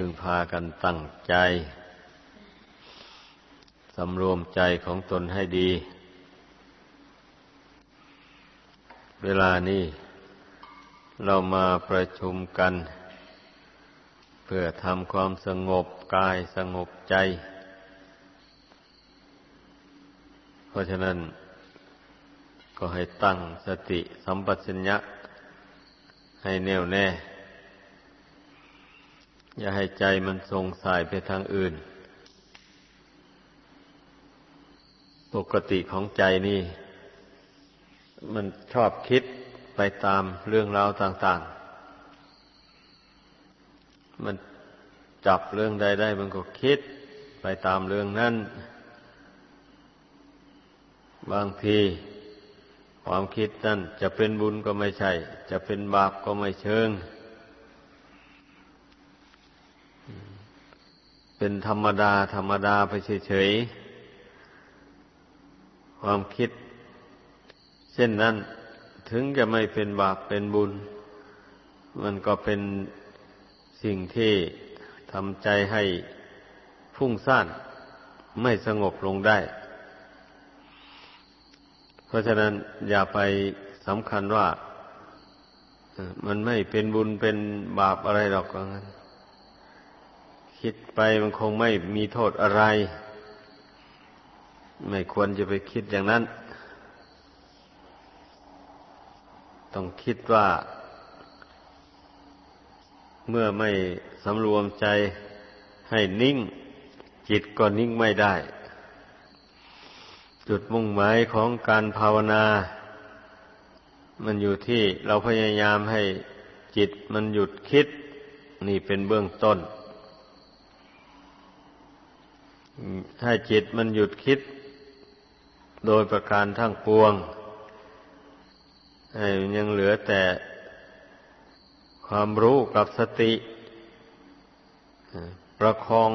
พึงพากันตั้งใจ สำรวมใจของตนให้ดี เวลานี้เรามาประชุมกัน เพื่อทำความสงบกายสงบใจ เพราะฉะนั้น ก็ให้ตั้งสติสัมปชัญญะให้แน่วแน่ อย่าให้ใจมันทรงสายไปทางอื่น ปกติของใจนี่ มันชอบคิดไปตามเรื่องราวต่าง ๆ มันจับเรื่องใดได้มันก็คิดไปตามเรื่องนั้น บางทีความคิดนั่นจะเป็นบุญก็ไม่ใช่ จะเป็นบาปก็ไม่เชิง เป็นธรรมดา ธรรมดาไปเฉยๆ ความคิด เช่นนั้นถึงจะไม่เป็นบาปเป็นบุญ มันก็เป็นสิ่งที่ทำใจให้พุ่งซ่านไม่สงบลงได้ เพราะฉะนั้นอย่าไปสำคัญว่า มันไม่เป็นบุญเป็นบาปอะไรหรอกงั้น คิดไปมันคงไม่มีโทษอะไร ไม่ควรจะไปคิดอย่างนั้น ต้องคิดว่า เมื่อไม่สำรวมใจให้นิ่ง จิตก็นิ่งไม่ได้ จุดมุ่งหมายของการภาวนา มันอยู่ที่เราพยายามให้จิตมันหยุดคิด นี่เป็นเบื้องต้น ถ้าจิตมันหยุดคิด โดยประการทั้งปวงยังเหลือแต่ความรู้กับสติประคอง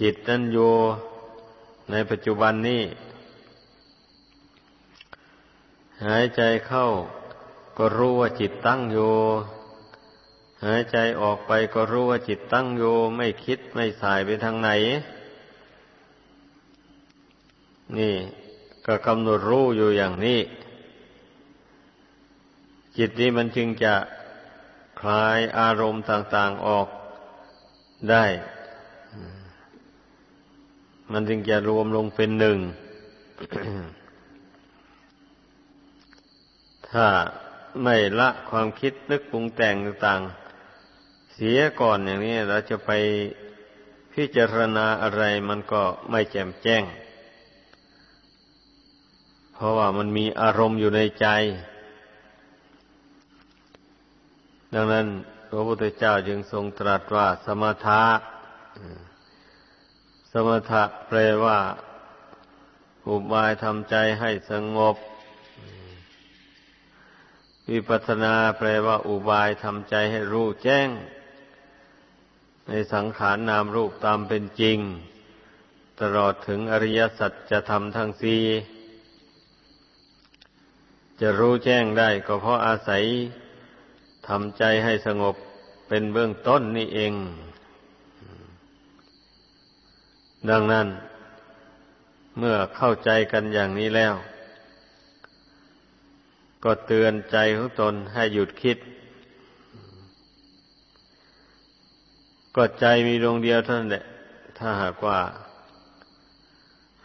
จิตนั้นอยู่ในปัจจุบันนี้ หายใจเข้าก็รู้ว่าจิตตั้งอยู่ หายใจออกไปก็รู้ว่าจิตตั้งอยู่ไม่คิดไม่สายไปทางไหน นี่ ก็กำหนดรู้อยู่อย่างนี้ จิตนี้มันจึงจะคลายอารมณ์ต่างๆออกได้ มันจึงจะรวมลงเป็นหนึ่ง ถ้าไม่ละความคิดนึกปรุงแต่งต่างๆ เสียก่อนอย่างนี้เราจะไปพิจารณาอะไรมันก็ไม่แจ่มแจ้ง เพราะว่ามันมีอารมณ์อยู่ในใจ ดังนั้นพระพุทธเจ้าจึงทรงตรัสว่าสมถะสมถะแปลว่า อุบายทำใจให้สงบ วิปัสนาแปลว่าอุบายทำใจให้รู้แจ้ง ในสังขารนามรูปตามเป็นจริง ตลอดถึงอริยสัจจะทำทั้งสี่จะรู้แจ้งได้ก็เพราะอาศัยทำใจให้สงบเป็นเบื้องต้นนี่เอง ดังนั้น เมื่อเข้าใจกันอย่างนี้แล้ว ก็เตือนใจของตนให้หยุดคิด ก็ใจมีดวงเดียวเท่านั้นแหละ ถ้าหากว่า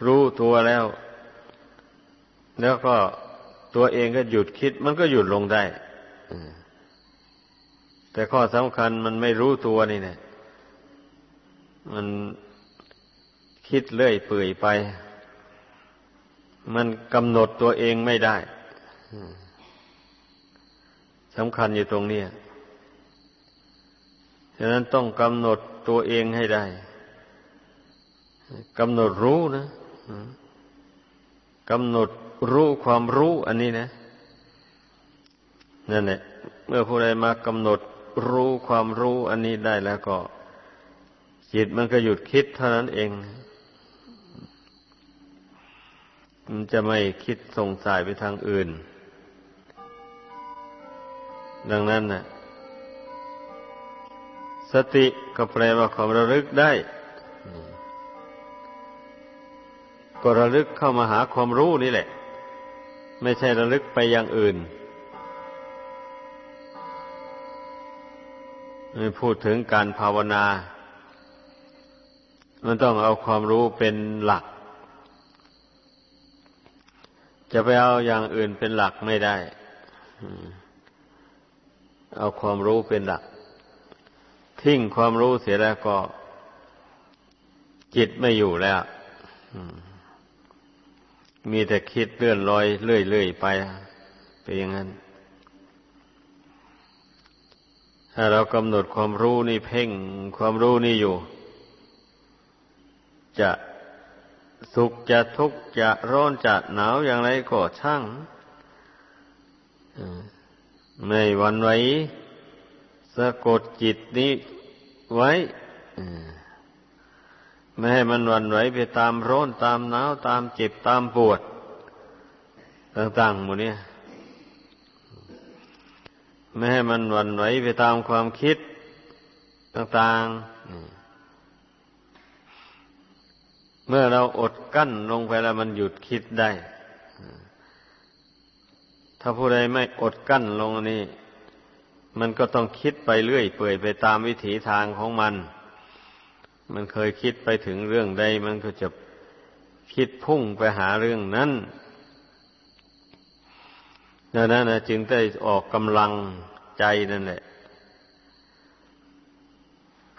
รู้ตัวแล้ว แล้วก็ตัวเองก็หยุดคิด มันก็หยุดลงได้แต่ข้อสำคัญมันไม่รู้ตัวนี่เนี่ยมันคิดเลื่อยเปื่อยไป มันกำหนดตัวเองไม่ได้สำคัญอยู่ตรงนี้ ฉะนั้นต้องกำหนดตัวเองให้ได้กำหนดรู้นะกำหนดรู้ความรู้อันนี้นะนั่นแหละเมื่อผู้ใดมากำหนดรู้ความรู้อันนี้ได้แล้วก็ จิตมันก็หยุดคิดเท่านั้นเอง มันจะไม่คิดส่งสายไปทางอื่น ดังนั้นนะ่ะ สติก็แปลว่าความระลึกได้ ก็ระลึกเข้ามาหาความรู้นี่แหละ ไม่ใช่ระลึกไปอย่างอื่นไม่พูดถึงการภาวนา มันต้องเอาความรู้เป็นหลัก จะไปเอาอย่างอื่นเป็นหลักไม่ได้ เอาความรู้เป็นหลัก ทิ้งความรู้เสียแล้วก็ จิตไม่อยู่แล้วมีแต่คิดเลื่อนลอยเรื่อยๆไปเป็นอย่างนั้น ถ้าเรากำหนดความรู้นี่เพ่งความรู้นี่อยู่ จะสุขจะทุกข์จะร้อนจะหนาวอย่างไรก็ช่างไม่วันไหวสะกดจิตนี้ ไว้ไม่ให้มันวันไหวไปตามร้อนตามหนาวตามเจ็บตามปวด ต่างๆหมดเนี่ยไม่ให้มันวันไหวไปตามความคิด ต่างๆ เมื่อเราอดกั้นลงไปแล้วมันหยุดคิดได้ ถ้าผู้ใดไม่อดกั้นลงนี้ มันก็ต้องคิดไปเรื่อยเปื่อยไปตามวิถีทางของมัน มันเคยคิดไปถึงเรื่องใด มันก็จะคิดพุ่งไปหาเรื่องนั้นดังนั้นนะจึงได้ออกกำลังใจนั่นแหละ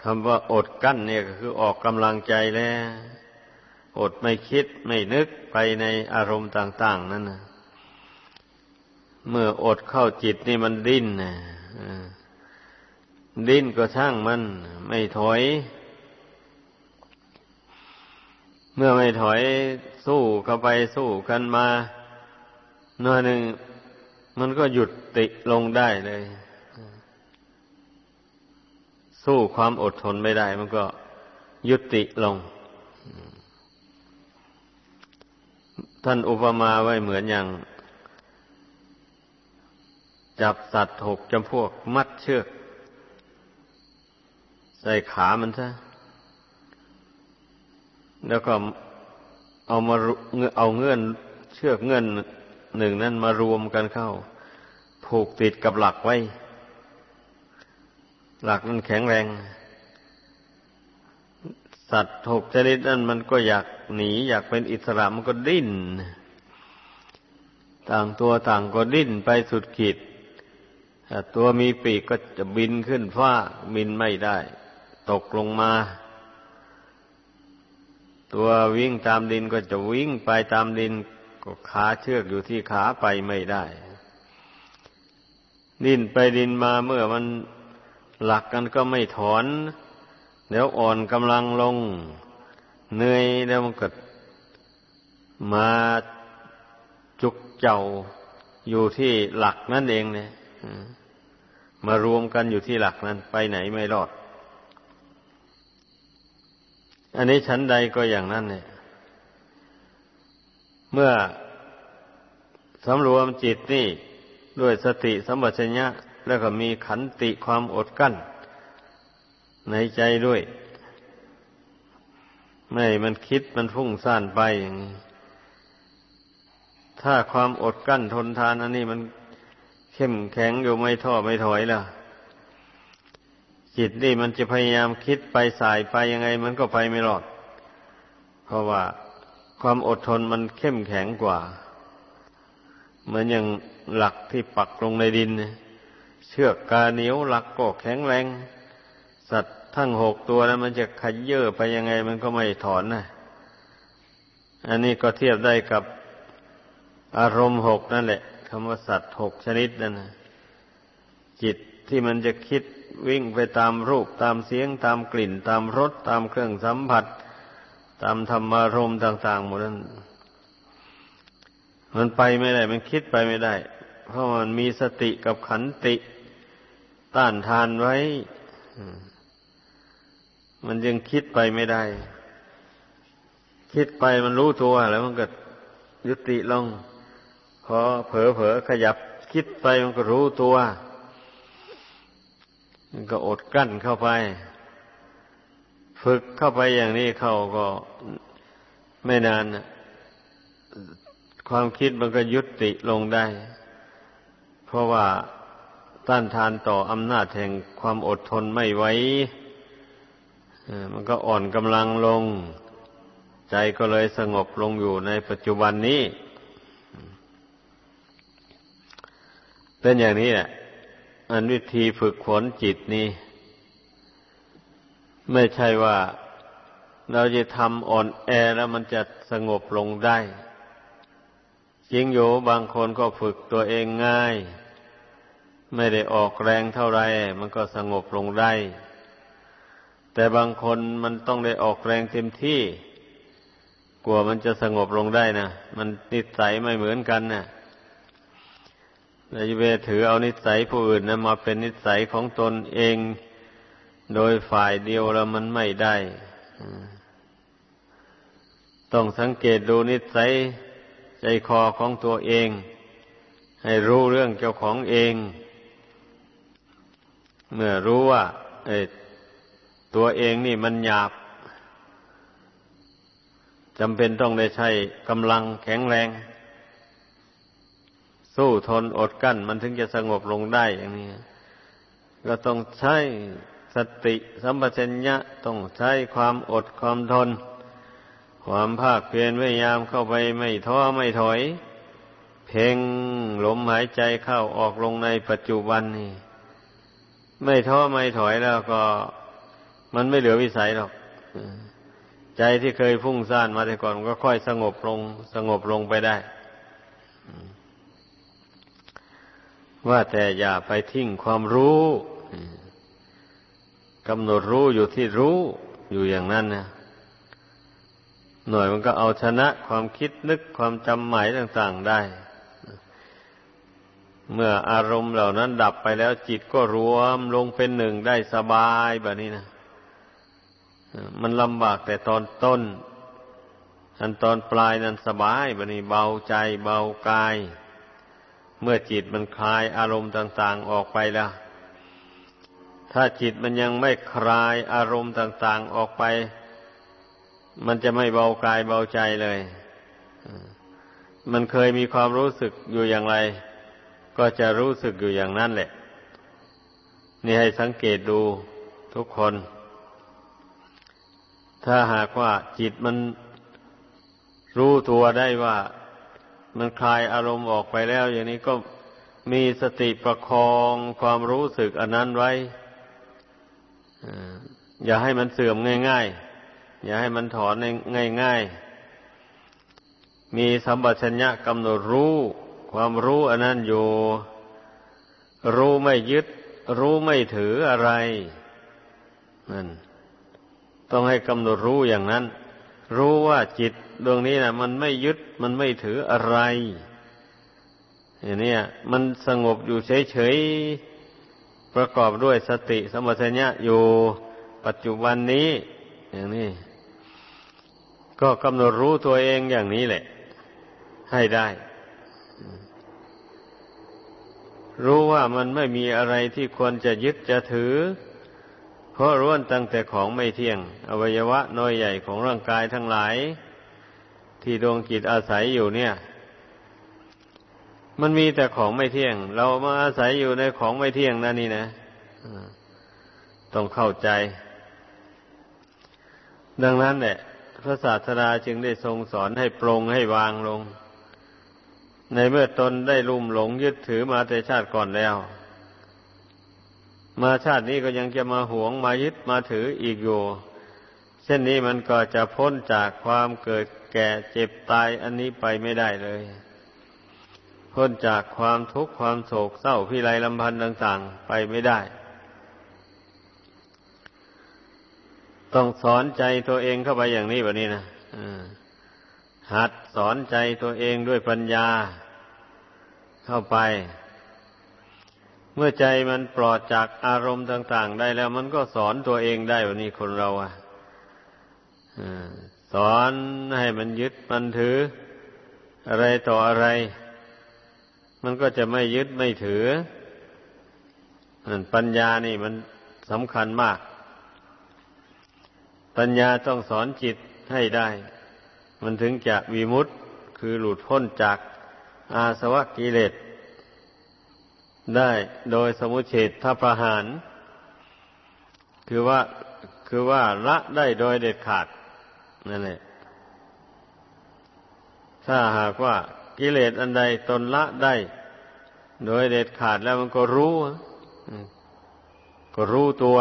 คำว่าอดกั้นเนี่ยก็คือออกกำลังใจแล้ว อดไม่คิดไม่นึกไปในอารมณ์ต่าง ๆ นั่นนะเมื่ออดเข้าจิตนี่มันดิ้นนะ ดิ้นก็ช่างมัน ไม่ถอย เมื่อไม่ถอยสู้เข้าไปสู้กันมาหน่อยหนึ่งมันก็หยุดติลงได้เลย สู้ความอดทนไม่ได้ มันก็ยุติลง ท่านอุปมาไว้เหมือนอย่าง จับสัตว์หกจำพวกมัดเชือก ใส่ขามันซะแล้วก็เอามาเอาเงื่อนเชือกเงื่อนหนึ่งนั้นมารวมกันเข้า ผูกติดกับหลักไว้ หลักนั้นแข็งแรง สัตว์หกชนิดนั้นมันก็อยากหนี อยากเป็นอิสระมันก็ดิ้น ต่างตัวต่างก็ดิ้นไปสุดขีด ตัวมีปีกก็จะบินขึ้นฟ้าบินไม่ได้ ตกลงมา ตัววิ่งตามดินก็จะวิ่งไปตามดินก็ขาเชือกอยู่ที่ขาไปไม่ได้ ดินไปดินมาเมื่อมันหลักกันก็ไม่ถอน เดี๋ยวอ่อนกำลังลงเหนื่อยแล้วมันก็มาจุกเจ้าอยู่ที่หลักนั่นเองเนี่ย มารวมกันอยู่ที่หลักนั้นไปไหนไม่รอด อันนี้ชั้นใดก็อย่างนั้นเนี่ย เมื่อสำรวมจิตนี่ด้วยสติสัมปชัญญะแล้วก็มีขันติความอดกั้น ในใจด้วย ไม่มันคิดมันฟุ้งซ่านไปอย่างนี้ถ้าความอดกั้นทนทานอันนี้มัน เข้มแข็งอยู่ไม่ท้อไม่ถอยล่ะจิตนี่มันจะพยายามคิดไปสายไปยังไง มันก็ไปไม่รอด เพราะว่าความอดทนมันเข้มแข็งกว่า เหมือนอย่างหลักที่ปักลงในดิน เชือกกาเหนียวหลักก็แข็งแรง สัตว์ทั้งหกตัวแล้วมันจะขยเยอะไปยังไง มันก็ไม่ถอนนะอันนี้ก็เทียบได้กับอารมณ์หกนั่นแหละ คำว่าสัตว์หกชนิดนั่นนะจิตที่มันจะคิดวิ่งไปตามรูปตามเสียงตามกลิ่น ตามรสตามเครื่องสัมผัส ตามธรรมารมต่างๆหมดนั้นมันไปไม่ได้ มันคิดไปไม่ได้ เพราะมันมีสติกับขันติต้านทานไว้ มันยังคิดไปไม่ได้ คิดไปมันรู้ตัวแล้วมันก็ยุติลง พอเผลอเผลอขยับคิดไปมันก็รู้ตัว มันก็อดกลั้นเข้าไป ฝึกเข้าไปอย่างนี้เขาก็ไม่นานความคิดมันก็ยุติลงได้ เพราะว่าต้านทานต่ออำนาจแห่งความอดทนไม่ไหวมันก็อ่อนกำลังลง ใจก็เลยสงบลงอยู่ในปัจจุบันนี้ เป็นอย่างนี้แหละอันวิธีฝึกฝนจิตนี้ ไม่ใช่ว่าเราจะทำอ่อนแอแล้วมันจะสงบลงได้จริงอยู่บางคนก็ฝึกตัวเองง่าย ไม่ได้ออกแรงเท่าไรมันก็สงบลงได้ แต่บางคนมันต้องได้ออกแรงเต็มที่ กลัวมันจะสงบลงได้นะมันนิสัยไม่เหมือนกันน่ะ เราจะไปถือเอานิสัยผู้อื่นนะมาเป็นนิสัยของตนเอง โดยฝ่ายเดียวแล้วมันไม่ได้ ต้องสังเกตดูนิสัยใจคอของตัวเอง ให้รู้เรื่องเจ้าของเอง เมื่อรู้ว่าตัวเองนี่มันหยาบจำเป็นต้องได้ใช้กำลังแข็งแรง สู้ทนอดกั้น มันถึงจะสงบลงได้อย่างนี้ ก็ต้องใช้สติสัมปชัญญะต้องใช้ความอดความทน ความภาคเพียรพยายามเข้าไปไม่ท้อไม่ถอย เพ่งลมหายใจเข้าออกลงในปัจจุบันนี่ไม่ท้อไม่ถอยแล้วก็ มันไม่เหลือวิสัยหรอกใจที่เคยฟุ้งซ่านมาแต่ก่อนก็ค่อยสงบลง สงบลงไปได้ ว่าแต่อย่าไปทิ้งความรู้กำหนดรู้อยู่ที่รู้อยู่อย่างนั้นนะหน่อยมันก็เอาชนะความคิดนึกความจำหมายต่าง ๆได้ เมื่ออารมณ์เหล่านั้นดับไปแล้วจิตก็รวมลงเป็นหนึ่งได้สบายแบบนี้นะมันลำบากแต่ตอนต้น อันตอนปลายนั้นสบายแบบนี้เบาใจเบากาย เมื่อจิตมันคลายอารมณ์ต่าง ๆออกไปแล้ว ถ้าจิตมันยังไม่คลายอารมณ์ต่าง ๆออกไป มันจะไม่เบากายเบาใจเลย มันเคยมีความรู้สึกอยู่อย่างไร ก็จะรู้สึกอยู่อย่างนั้นแหละ นี่ให้สังเกตดูทุกคน ถ้าหากว่าจิตมันรู้ตัวได้ว่า มันคลายอารมณ์ออกไปแล้ว อย่างนี้ก็มีสติประคองความรู้สึกอันนั้นไว้อย่าให้มันเสื่อมง่าย ๆ อย่าให้มันถอนง่ายๆ มีสัมปชัญญะกำหนดรู้ ความรู้อันนั้นอยู่ รู้ไม่ยึด รู้ไม่ถืออะไรนั่นต้องให้กำหนดรู้อย่างนั้น รู้ว่าจิตดวงนี้นะมันไม่ยึดมันไม่ถืออะไรอย่างนี้มันสงบอยู่เฉยๆประกอบด้วยสติสมัชัญญะอยู่ปัจจุบันนี้ อย่างนี้ ก็กำหนดรู้ตัวเองอย่างนี้แหละ ให้ได้ รู้ว่ามันไม่มีอะไรที่ควรจะยึดจะถือ เพราะร้วนตั้งแต่ของไม่เที่ยง อวัยวะน้อยใหญ่ของร่างกายทั้งหลาย ที่ดวงจิตอาศัยอยู่เนี่ย มันมีแต่ของไม่เที่ยง เรามาอาศัยอยู่ในของไม่เที่ยงนั่นนี่นะต้องเข้าใจ ดังนั้นแหละพระศาสดาจึงได้ทรงสอนให้ปรงให้วางลง ในเมื่อตนได้ลุ่มหลงยึดถือมาแต่ชาติก่อนแล้ว มาชาตินี้ก็ยังจะมาหวงมายึดมาถืออีกอยู่ เช่นนี้มันก็จะพ้นจากความเกิดแก่เจ็บตายอันนี้ไปไม่ได้เลย พ้นจากความทุกข์ความโศกเศร้าพิไรลำพันธ์ต่างๆ ไปไม่ได้ ต้องสอนใจตัวเองเข้าไปอย่างนี้แบบนี้นะหัดสอนใจตัวเองด้วยปัญญาเข้าไป เมื่อใจมันปลอดจากอารมณ์ต่าง ๆ ได้แล้วมันก็สอนตัวเองได้แบบนี้คนเราอะสอนให้มันยึดมันถือ อะไรต่ออะไร มันก็จะไม่ยึดไม่ถือปัญญานี่มันสำคัญมาก ปัญญาต้องสอนจิตให้ได้ มันถึงจะวิมุตต์คือหลุดพ้นจากอาสวะกิเลส ได้โดยสมุเฉททประหาร คือว่าคือว่าละได้โดยเด็ดขาดนั่นแหละถ้าหากว่ากิเลสอันใดตนละได้ โดยเด็ดขาดแล้วมันก็รู้ก็รู้ตัว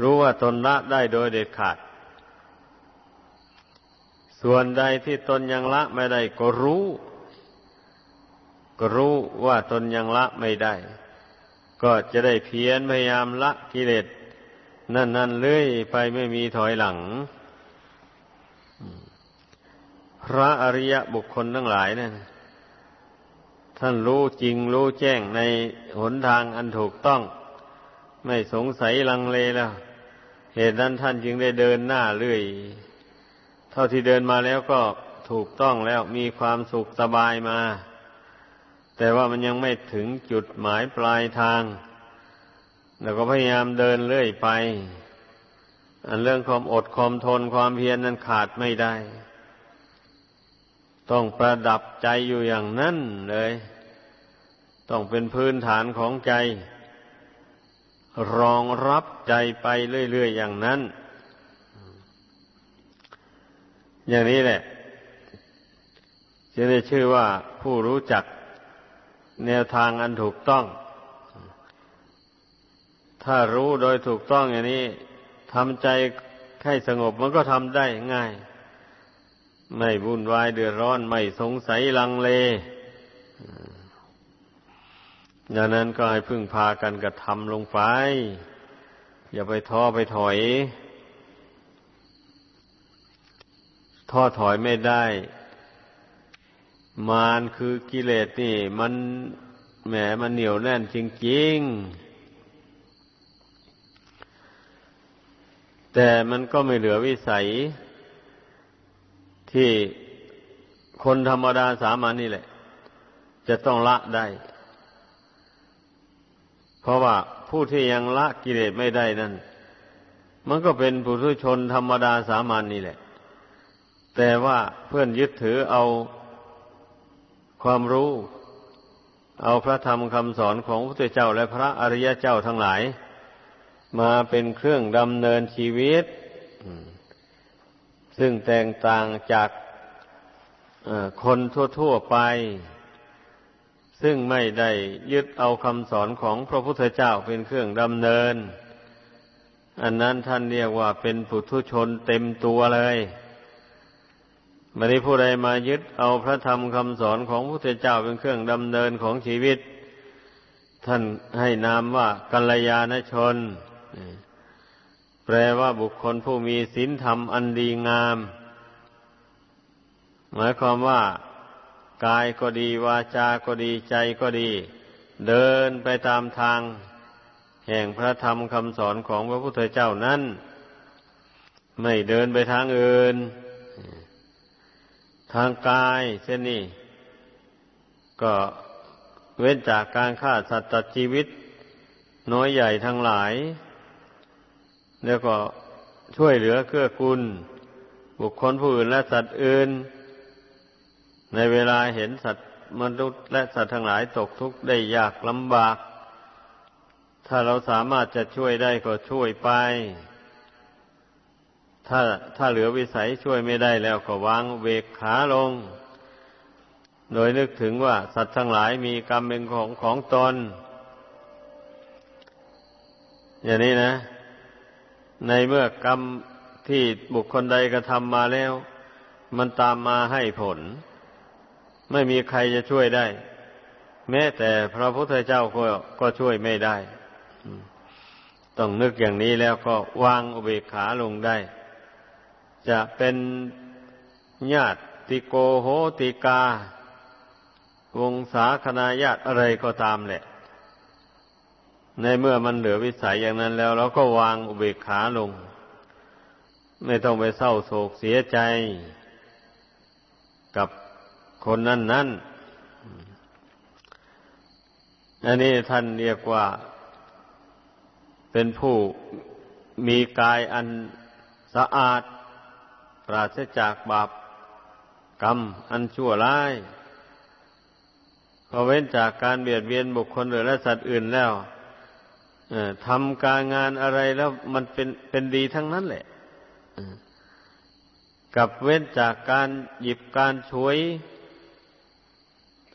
รู้ว่าตนละได้โดยเด็ดขาด ส่วนใดที่ตนยังละไม่ได้ก็รู้ ก็รู้ว่าตนยังละไม่ได้ ก็จะได้เพียรพยายามละกิเลสนั่นนั่นเลื่อยไปไม่มีถอยหลัง พระอริยบุคคลทั้งหลายเนะั่นท่านรู้จริงรู้แจ้งในหนทางอันถูกต้อง ไม่สงสัยลังเลแล้ว เหตุนั้นท่านจึงได้เดินหน้าเรื่อย เท่าที่เดินมาแล้วก็ถูกต้องแล้วมีความสุขสบายมา แต่ว่ามันยังไม่ถึงจุดหมายปลายทาง แล้วก็พยายามเดินเรื่อยไป อันเรื่องความอดความทนความเพียรนนั้นขาดไม่ได้ ต้องประดับใจอยู่อย่างนั้นเลย ต้องเป็นพื้นฐานของใจ รองรับใจไปเรื่อยๆอย่างนั้น อย่างนี้แหละ จะได้ชื่อว่าผู้รู้จัก แนวทางอันถูกต้อง ถ้ารู้โดยถูกต้องอย่างนี้ทำใจให้สงบมันก็ทำได้ง่าย ไม่วุ่นวายเดือดร้อน ไม่สงสัยลังเลดังนั้นก็ให้พึ่งพากันกระทำลงไป อย่าไปท้อไปถอย ท้อถอยไม่ได้ มารคือกิเลสนี่ มันแหมมันเหนียวแน่นจริงๆ แต่มันก็ไม่เหลือวิสัย ที่คนธรรมดาสามัญนนี่แหละ จะต้องละได้ เพราะว่าผู้ที่ยังละกิเลสไม่ได้นั่น มันก็เป็นผู้ทุชนธรรมดาสามัญนนี่แหละ แต่ว่าเพื่อนยึดถือเอา ความรู้ เอาพระธรรมคำสอนของพระพุทธเจ้าและพระอริยเจ้าทั้งหลาย มาเป็นเครื่องดำเนินชีวิต ซึ่งแตกต่างจากคนทั่ว ๆไป ซึ่งไม่ได้ยึดเอาคำสอนของพระพุทธเจ้าเป็นเครื่องดำเนิน อันนั้นท่านเรียกว่าเป็นปุถุชนเต็มตัวเลย ม่ได้ผู้ใดมายึดเอาพระธรรมคำสอนของพระพุทธเจ้าเป็นเครื่องดำเนินของชีวิต ท่านให้นามว่ากัลยาณชน แปลว่าบุคคลผู้มีศีลธรรมอันดีงาม หมายความว่ากายก็ดีวาจาก็ดีใจก็ดี เดินไปตามทาง แห่งพระธรรมคำสอนของพระพุทธเจ้านั้น ไม่เดินไปทางอื่น ทางกายเช่นนี้ ก็เว้นจากการฆ่าสัตว์ตัดชีวิต น้อยใหญ่ทั้งหลาย แล้วก็ช่วยเหลือเกื้อกูลบุคคลผู้อื่นและสัตว์อื่น ในเวลาเห็นสัตว์มนุษย์และสัตว์ทั้งหลายตกทุกข์ได้ยากลำบาก ถ้าเราสามารถจะช่วยได้ก็ช่วยไป ถ้าถ้าเหลือวิสัยช่วยไม่ได้แล้วก็วางเวกขาลง โดยนึกถึงว่าสัตว์ทั้งหลายมีกรรมเป็นของของตน อย่างนี้นะ ในเมื่อกรรมที่บุคคลใดกระทำมาแล้ว มันตามมาให้ผล ไม่มีใครจะช่วยได้ แม้แต่พระพุทธเจ้าก็ก็ช่วยไม่ได้ ต้องนึกอย่างนี้แล้วก็วางอุเบกขาลงได้ จะเป็นญาติโกโหติกา วงศาคณาญาติอะไรก็ตามแหละ ในเมื่อมันเหลือวิสัยอย่างนั้นแล้วเราก็วางอุเบกขาลง ไม่ต้องไปเศร้าโศกเสียใจ กับคนนั้นนั้น อันนี้ท่านเรียกว่าเป็นผู้มีกายอันสะอาด ปราศจากบาปกรรมอันชั่วร้ายพอเว้นจากการเบียดเบียนบุคคลหรือและสัตว์อื่นแล้วทำการงานอะไรแล้วมันเป็นเป็นดีทั้งนั้นแหละกับเว้นจากการหยิบการช่วย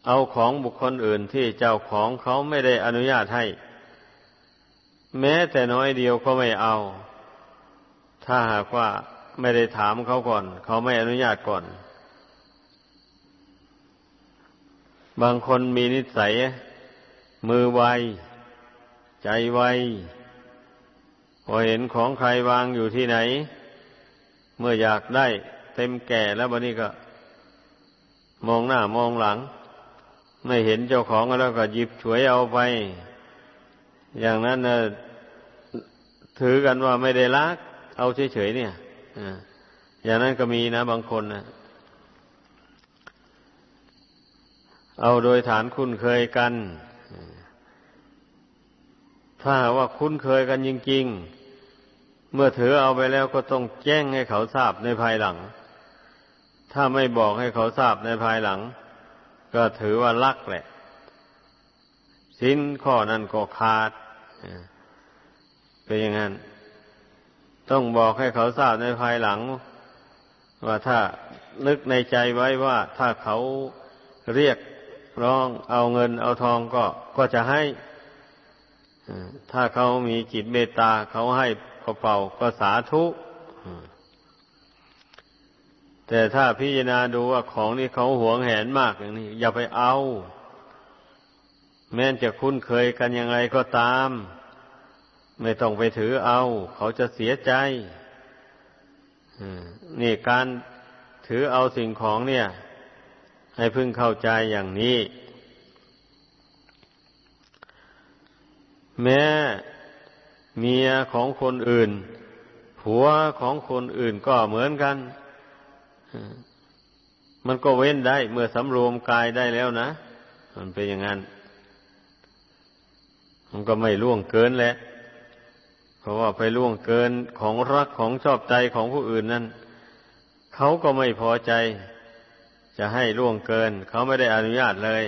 เอาของบุคคลอื่นที่เจ้าของเขาไม่ได้อนุญาตให้ แม้แต่น้อยเดียวก็ไม่เอา ถ้าหากว่า ไม่ได้ถามเขาก่อน เขาไม่อนุญาตก่อน บางคนมีนิสัย มือไว ใจไว พอเห็นของใครวางอยู่ที่ไหน เมื่ออยากได้เต็มแก่แล้วบันนี้ก็ มองหน้ามองหลัง ไม่เห็นเจ้าของแล้วก็หยิบฉวยเอาไป อย่างนั้นนะถือกันว่าไม่ได้ลัก เอาเฉยๆเนี่ย อย่างนั้นก็มีนะบางคนนะเอาโดยฐานคุ้นเคยกัน ถ้าว่าคุ้นเคยกันจริง ๆ เมื่อถือเอาไปแล้วก็ต้องแจ้งให้เขาทราบในภายหลัง ถ้าไม่บอกให้เขาทราบในภายหลัง ก็ถือว่าลักแหละสินข้อนั้นก็ขาดเป็นอย่างนั้น ต้องบอกให้เขาทราบในภายหลัง ว่าถ้านึกในใจไว้ว่าถ้าเขาเรียกร้องเอาเงินเอาทองก็ก็จะให้ถ้าเขามีจิตเมตตาเขาให้ก็เป่าก็สาธุแต่ถ้าพิจารณาดูว่าของนี้เขาหวงแหนมากอย่างนี้ อย่าไปเอา แม้จะคุ้นเคยกันยังไงก็ตาม ไม่ต้องไปถือเอา เขาจะเสียใจนี่การถือเอาสิ่งของเนี่ย ให้พึ่งเข้าใจอย่างนี้ แม้เมียของคนอื่น ผัวของคนอื่นก็เหมือนกันมันก็เว้นได้เมื่อสำรวมกายได้แล้วนะ มันเป็นอย่างนั้น มันก็ไม่ล่วงเกินแหละ เพราะว่าไปล่วงเกินของรักของชอบใจของผู้อื่นนั้นเขาก็ไม่พอใจ จะให้ล่วงเกิน เขาไม่ได้อนุญาตเลย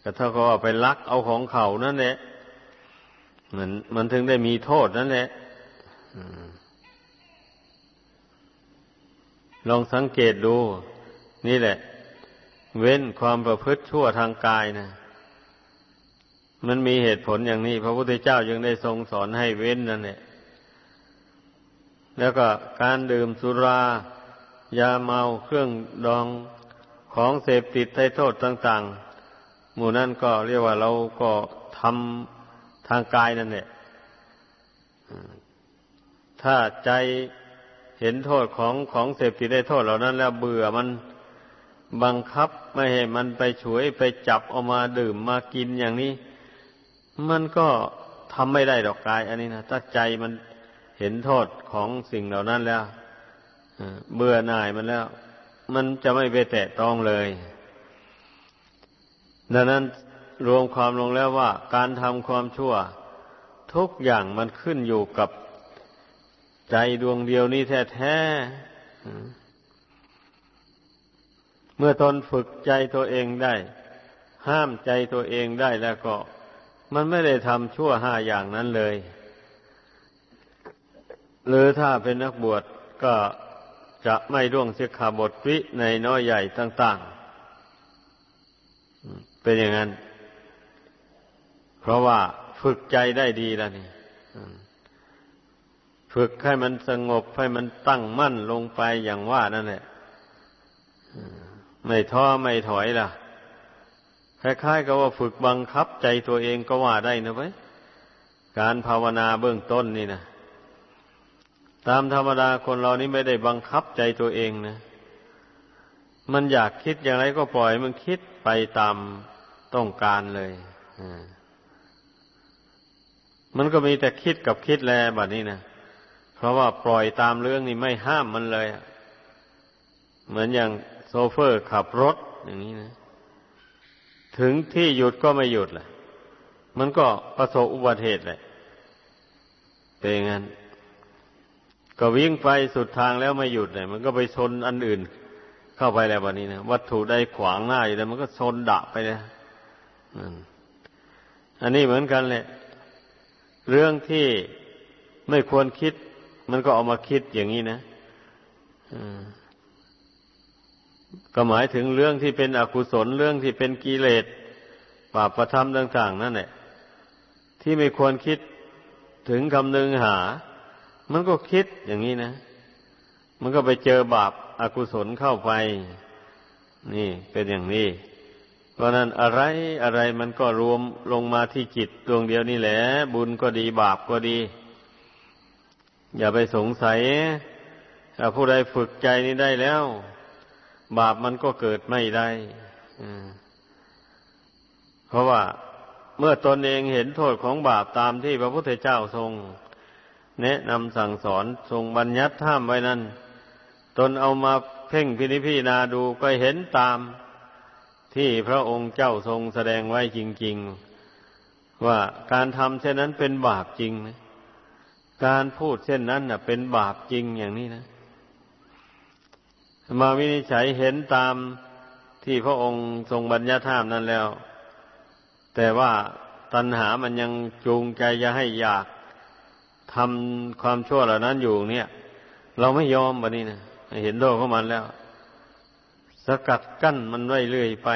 แต่ถ้าเขาไปลักเอาของเขานั่นแหละมันมันถึงได้มีโทษนั่นแหละลองสังเกตดู นี่แหละ เว้นความประพฤติชั่วทางกายนะ มันมีเหตุผลอย่างนี้ พระพุทธเจ้ายังได้ทรงสอนให้เว้นนั่นแหละแล้วก็การดื่มสุรายาเมาเครื่องดองของเสพติดให้โทษต่าง ๆ หมู่นั้นก็เรียกว่าเราก็ทำทางกายนั่นแหละถ้าใจเห็นโทษของของเสพติดได้โทษเหล่านั้น แล้วเบื่อมันบังคับไม่ให้มันไปฉวยไปจับเอามาดื่มมากินอย่างนี้ มันก็ทำไม่ได้ดอกกาย อันนี้นะถ้าใจมันเห็นโทษของสิ่งเหล่านั้นแล้วเบื่อหน่ายมันแล้ว มันจะไม่ไปแตะต้องเลย ดังนั้นรวมความลงแล้วว่า การทำความชั่ว ทุกอย่างมันขึ้นอยู่กับใจดวงเดียวนี้แท้ๆเมื่อตนฝึกใจตัวเองได้ ห้ามใจตัวเองได้แล้วก็ มันไม่ได้ทำชั่วห้าอย่างนั้นเลย หรือถ้าเป็นนักบวชก็จะไม่ร่วงเสียขาบทวิในน้อยใหญ่ต่าง ๆ เป็นอย่างนั้น เพราะว่าฝึกใจได้ดีแล้วนี่ฝึกให้มันสงบให้มันตั้งมั่นลงไปอย่างว่านั่นแหละไม่ท้อไม่ถอยล่ะ คล้ายๆกับว่าฝึกบังคับใจตัวเองก็ว่าได้นะเว้ยการภาวนาเบื้องต้นนี่นะตามธรรมดาคนเรานี่ไม่ได้บังคับใจตัวเองนะมันอยากคิดอย่างไรก็ปล่อยมันคิดไปตามต้องการเลยอ่ามันก็มีแต่คิดกับคิดแลแบบนี้นะเพราะว่าปล่อยตามเรื่องนี้ไม่ห้ามมันเลยเหมือนอย่างโซเฟอร์ขับรถอย่างนี้นะ ถึงที่หยุดก็ไม่หยุดแหละ มันก็ประสบอุบัติเหตุแหละเป็นงั้น ก็วิ่งไปสุดทางแล้วไม่หยุดเลยมันก็ไปชนอันอื่น เข้าไปแล้ววันนี้นะวัตถุใดขวางหน้าอยู่แล้วมันก็ชนดะไปเลยอันนี้เหมือนกันแหละ เรื่องที่ไม่ควรคิด มันก็เอามาคิดอย่างนี้นะ ก็หมายถึงเรื่องที่เป็นอกุศลเรื่องที่เป็นกิเลสบาปประทำต่าง ๆ นั่นแหละที่ไม่ควรคิดถึงคำนึงหา มันก็คิดอย่างนี้นะ มันก็ไปเจอบาปอากุศลเข้าไป นี่เป็นอย่างนี้ เพราะนั้นอะไรอะไรมันก็รวมลงมาที่จิตดวงเดียวนี่แหละ บุญก็ดีบาปก็ดี อย่าไปสงสัยถ้าผู้ใดฝึกใจนี้ได้แล้ว บาปมันก็เกิดไม่ได้เพราะว่าเมื่อตนเองเห็นโทษของบาปตามที่พระพุทธเจ้าทรง แนะนำสั่งสอนทรงบัญญัติห้ามไว้นั้น ตนเอามาเพ่งพินิพิจารณาดูก็เห็นตามที่พระองค์เจ้าทรงแสดงไว้จริง ๆ ว่าการทำเช่นนั้นเป็นบาปจริงนะการพูดเช่นนั้นน่ะ เป็นบาปจริงอย่างนี้นะ มาวินิจฉัยเห็นตามที่พระองค์ทรงบัญญัติห้ามนั้นแล้ว แต่ว่าตัณหามันยังจูงใจจะให้อยากทำความชั่วเหล่านั้นอยู่เนี่ย เราไม่ยอมแบันนี้นะเห็นโทษของมันแล้ว สกัดกั้นมันไว้เรื่อยไป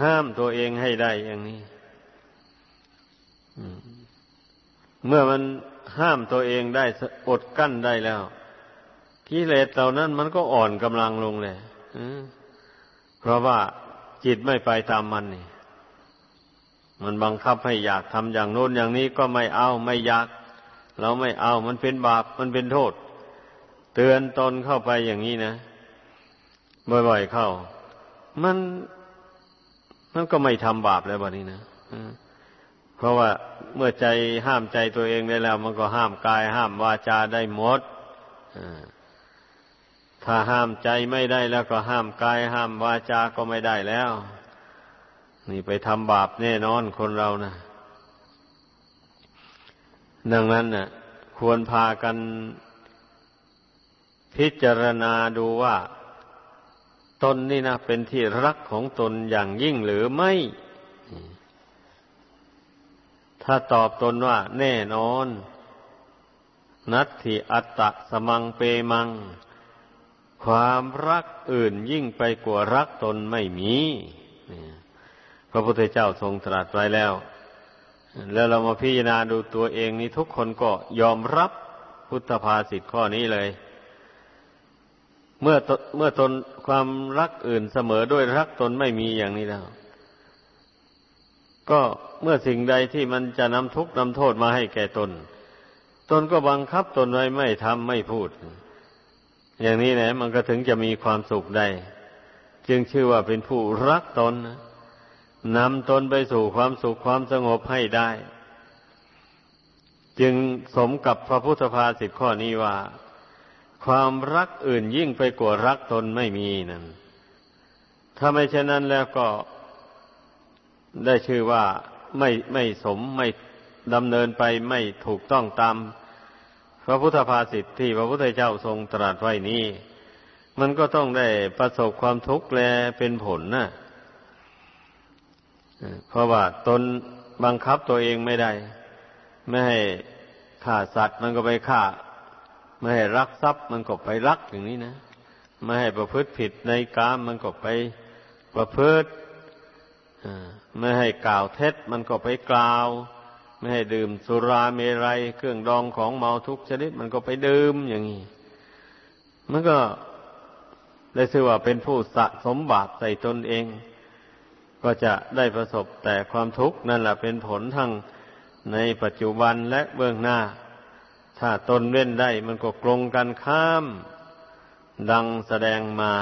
ห้ามตัวเองให้ได้อย่างนี้เมื่อมันห้ามตัวเองได้อดกั้นได้แล้ว กิเลสเหล่านั้นมันก็อ่อนกำลังลงเลยเพราะว่าจิตไม่ไปตามมันนี่ มันบังคับให้อยากทำอย่างโน้นอย่างนี้ก็ไม่เอาไม่อยาก เราไม่เอามันเป็นบาปมันเป็นโทษ เตือนตนเข้าไปอย่างนี้นะบ่อยๆเข้า มันมันก็ไม่ทำบาปแล้วบัดนี้นะเพราะว่าเมื่อใจห้ามใจตัวเองได้แล้ว มันก็ห้ามกายห้ามวาจาได้หมด ถ้าห้ามใจไม่ได้แล้วก็ห้ามกายห้ามวาจาก็ไม่ได้แล้ว นี่ไปทำบาปแน่นอนคนเรานะดังนั้นนะ่ะ ควรพากันพิจารณาดูว่า ตนนี่นะเป็นที่รักของตนอย่างยิ่งหรือไม่ ถ้าตอบตนว่า แน่นอน นัตถิอัตตะสมังเปมัง ความรักอื่นยิ่งไปกว่ารักตนไม่มีพระพุทธเจ้าทรงตรัสไว้แล้ว แล้วเรามาพิจารณาดูตัวเองนี่ทุกคนก็ยอมรับพุทธภาษิตข้อนี้เลย เมื่อเมื่อตนความรักอื่นเสมอด้วยรักตนไม่มีอย่างนี้แล้ว ก็เมื่อสิ่งใดที่มันจะนำทุกข์นำโทษมาให้แก่ตน ตนก็บังคับตนไว้ไม่ทำไม่พูด อย่างนี้แหละมันก็ถึงจะมีความสุขได้ จึงชื่อว่าเป็นผู้รักตนนำตนไปสู่ความสุขความสงบให้ได้ จึงสมกับพระพุทธภาษิตข้อนี้ว่า ความรักอื่นยิ่งไปกว่ารักตนไม่มีนั่นถ้าไม่เช่นนั้นแล้วก็ได้ชื่อว่าไม่ไม่สมไม่ดำเนินไปไม่ถูกต้องตาม พระพุทธภาษิตที่พระพุทธเจ้าทรงตรัสไว้นี้ มันก็ต้องได้ประสบความทุกข์แลเป็นผลนะ่ะเพราะว่าตนบังคับตัวเองไม่ได้ ไม่ให้ฆ่าสัตว์มันก็ไปฆ่า ไม่ให้รักทรัพย์มันก็ไปรักอย่างนี้นะ ไม่ให้ประพฤติผิดในกามมันก็ไปประพฤติไม่ให้กล่าวเท็จมันก็ไปกล่าว ไม่ให้ดื่มสุราเมรัยเครื่องดองของเมาทุกชนิด มันก็ไปดื่มอย่างนี้ มันก็ได้ชื่อว่าเป็นผู้สะสมบาปใส่ตนเอง ก็จะได้ประสบแต่ความทุกข์นั่นแหละเป็นผลทั้งในปัจจุบันและเบื้องหน้า ถ้าตนเว้นได้มันก็กลงกันข้าม ดังแสดงมา